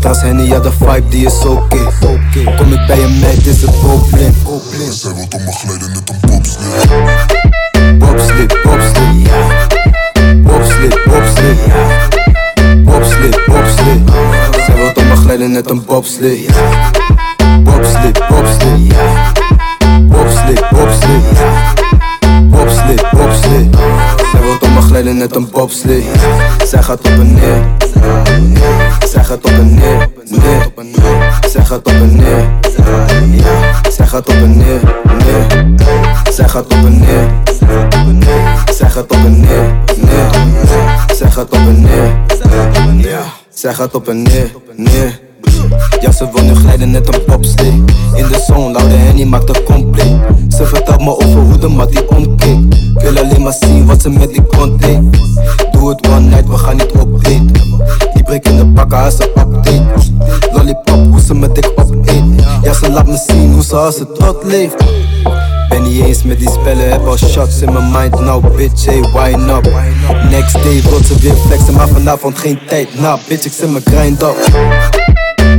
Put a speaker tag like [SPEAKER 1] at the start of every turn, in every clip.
[SPEAKER 1] tas Henny, ja de vibe die is oké. Kom ik bij je meid, is het probleem. Zij
[SPEAKER 2] wil op me glijden, net een bobsled
[SPEAKER 1] Bobsled, bobsled, ja. Bobsled, bobsled, ja. Bobsled, bobsled Zij wil op me glijden, net een bobsled, ja bobsled, ja. Bobsled, bobsled, ja. Bobsled, bobsled Zij wil op me glijden, net een ja Zij gaat op en neer gaat op en neer. Zij gaat op en neer, neer. Zij gaat op en neer Zij gaat op en neer, neer. Zij gaat op en neer Zij gaat op en neer, neer. Ja, ze wil nu glijden net een popstick. In de zon, laude Henny maakt het compleet. Ze vertelt me over hoe de mat die omkeek Ik wil alleen maar zien wat ze met die kont deed Doe het one night, we gaan niet op date. Die breek in de pakken, als ze update. Lollipop, ze me dik Ja, ze laat me zien hoe ze als het tot leeft. Ben niet eens met die spellen, heb al shots in mijn mind. Now Bitch, hey, wine up Next day wil ze weer flexen, maar vanavond geen tijd. Nou, bitch, ik zet mijn grind up.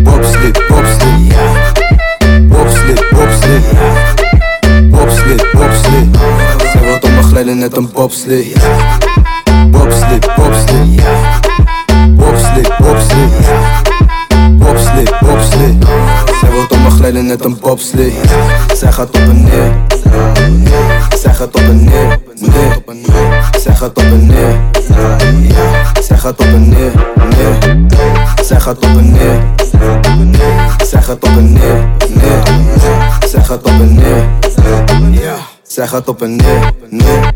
[SPEAKER 1] Bobsled, bobsled, ja Bobsled, bobsled, ja Bobsled, bobsled Zij wil op me glijden net een bobsled, Bobsled Zij wil op me glijden net een bobsled, ja Zij gaat op en neer. Zij gaat op en neer, neer Zij gaat op en neer. Zij gaat op en neer, neer Zij gaat op en neer. Zij gaat op en neer, neer Zij op en neer. Zij gaat op en neer, neer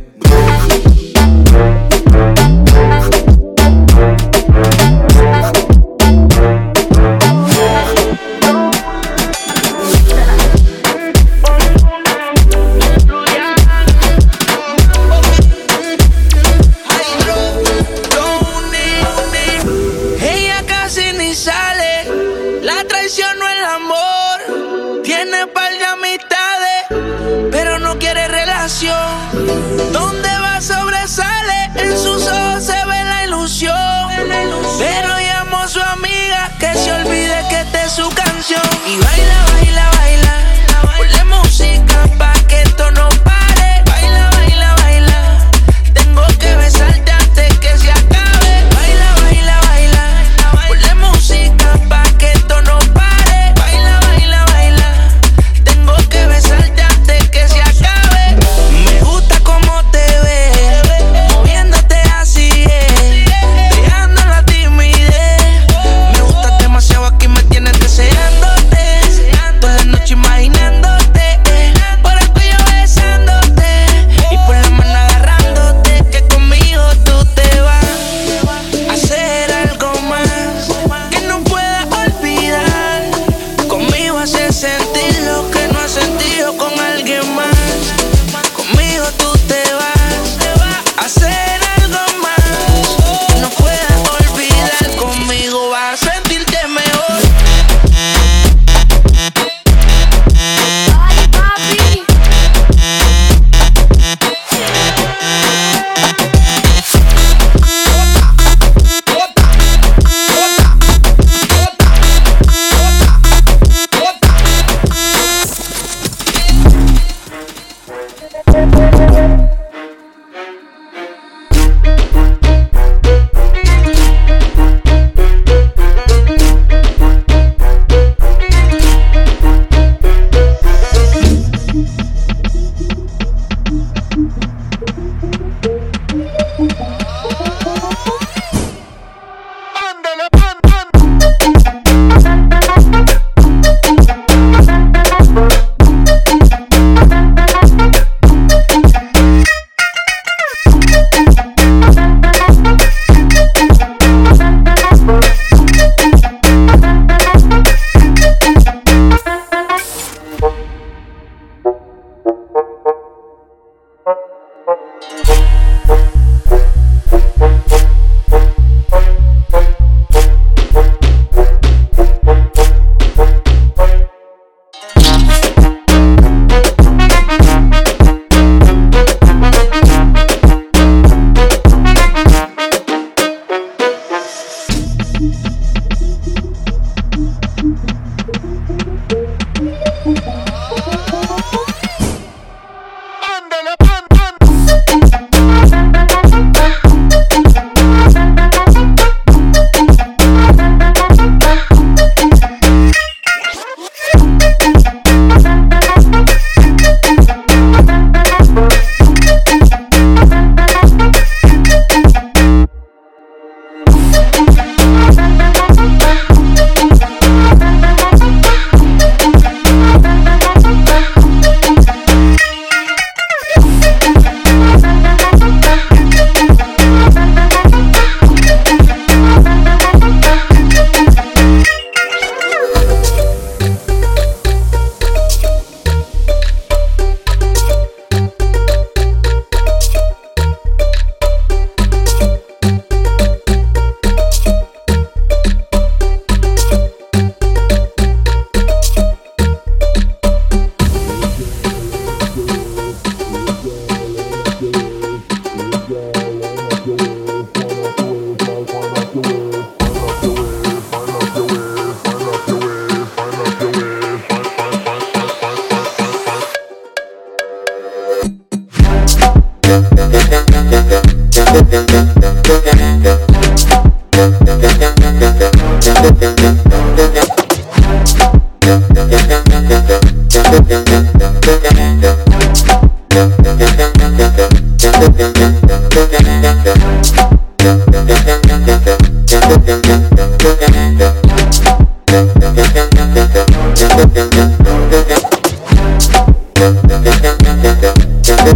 [SPEAKER 3] Yeah,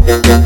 [SPEAKER 3] yeah, yeah.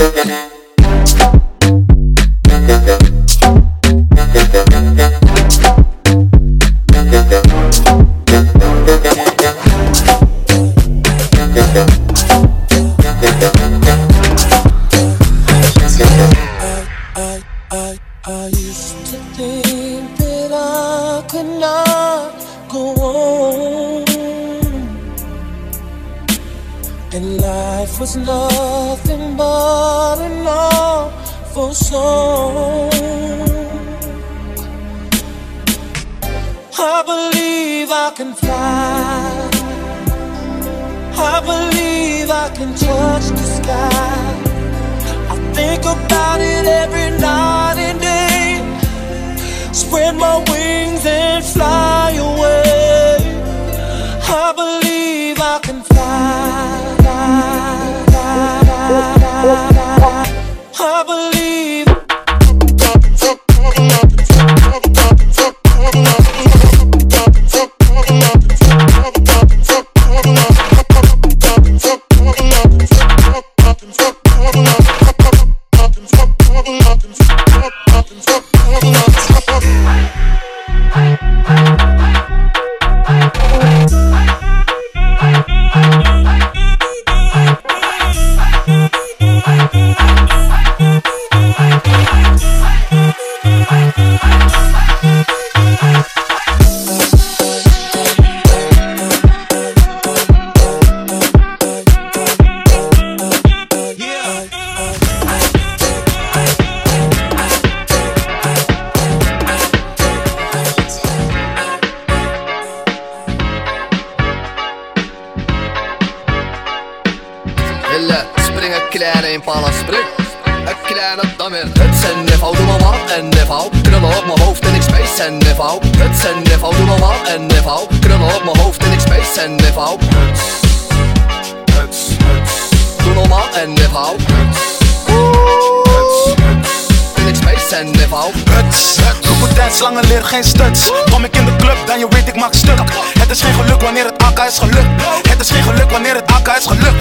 [SPEAKER 3] Yeah.
[SPEAKER 4] And life was nothing but an for song. I believe I can fly. I believe I can touch the sky. I think about it every night and day. Spread my wings and fly. Whoa, whoa, whoa. mijn ik split Een kleine weer. Huts en neffo, doe maar wat en neffo Krullen op mijn hoofd en ik space en neffo Huts en neffo, doe maar wat en neffo Krullen op mijn hoofd en ik space en neffo Huts, huts, huts. Doe normaal en neffo Huts, huts, huts. En ik space en neffo Huts,
[SPEAKER 5] huts. Lange leer, geen stuts. Kom ik in de club, dan je weet ik maak stuk. Het is geen geluk wanneer het AK is gelukt. Het is geen geluk wanneer het AK is gelukt.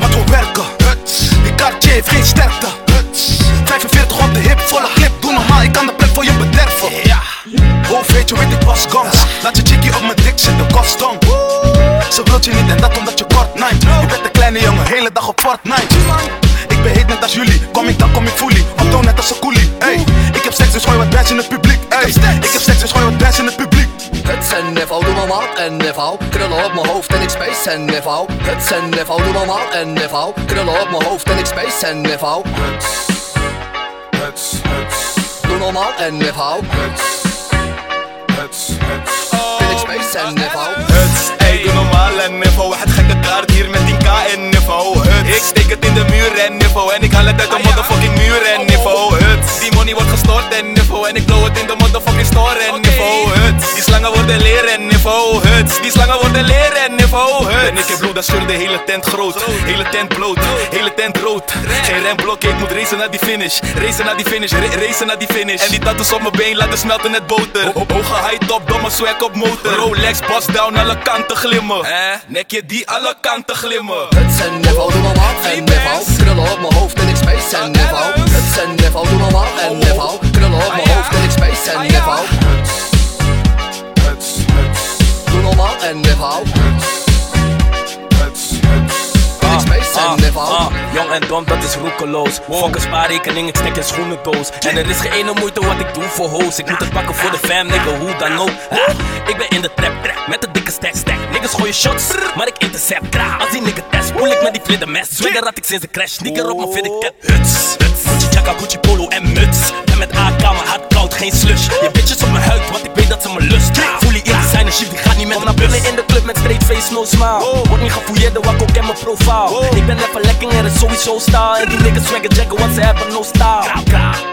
[SPEAKER 5] Maar we werken, huts dartje heeft geen sterkte. 45 op de hip, volle clip, doe normaal, ik kan de plek voor je bederven. Hoofd weet je, weet ik was gans. Laat je chickie op mijn dik zitten, kostom. Ze wilt je niet en dat omdat je kort nijdt. Je bent een kleine jongen, hele dag op Fortnite. Ik ben heet net als jullie, kom ik dan kom ik fully. Optoon net als een coolie. Ik heb seks, dus gooi wat bands in het publiek. Ik heb seks, dus gooi wat bands in het publiek
[SPEAKER 4] neffo, doe maar wat en vouw. Krullen op mijn hoofd en ik space en neffo Huts en neffo, doe maar wat en vouw. Krullen op mijn hoofd en ik space en neffo Huts, huts, huts Doe normaal en neffo Huts, huts,
[SPEAKER 6] huts ik space en Huts, ey, doe normaal en neffo Het gekke kaart hier met 10k en neffo ik steek het in de muur en neffo En ik haal het uit de motherfucking muur en neffo die money wordt gestort en neffo En ik blow het in de motherfucking store en die slangen worden leren niveau huts. Die slangen worden leren niveau huts. En ik heb bloed, dat scheur de hele tent groot. Hele tent bloot, hele tent rood. Geen remblok, ik moet racen naar die finish. Racen naar die finish, racen naar die finish. En die tattoos op mijn been laten smelten net boter. Op Ogen high top, domme swag op motor. Rolex, pas down, alle kanten glimmen. Eh? Nekje die alle kanten glimmen.
[SPEAKER 4] Het zijn niveau, doe maar wat
[SPEAKER 6] en niveau.
[SPEAKER 4] Krullen op mijn hoofd en ik space
[SPEAKER 6] en niveau. Het
[SPEAKER 4] zijn niveau, doe maar wat
[SPEAKER 6] en oh. niveau.
[SPEAKER 4] Krullen op
[SPEAKER 6] mijn ah, hoofd
[SPEAKER 4] en ik space en ah, niveau. En. En
[SPEAKER 7] ik space en niveau Ah, jong en dom, dat is roekeloos. Fuck een spaarrekening, ik stek in schoenendoos. En er is geen ene moeite wat ik doe voor hoes. Ik moet het pakken voor de fam, nigga, hoe dan ook. Ah, ik ben in de trap, trap, met de dikke stack, stack. Niggas gooien shots, maar ik intercept. Krah, als die nigga test, spoel ik met die vlindermes. Swagger had ik sinds de crash, nigga op mijn fitted cap. Huts, huts. Gucci jacka, Gucci polo en muts. Ben met AK, mijn hart koud, geen slush. Je bitches op mijn huid, want ik weet dat ze me lust. Zijn shit, die gaat niet met naar binnen in de club met straight face, no smile. Word niet gefouilleerd, de wakko ken mijn profiel. Ik ben even lekker, er is sowieso style. En die niggas swagger jaggen, want ze hebben no style.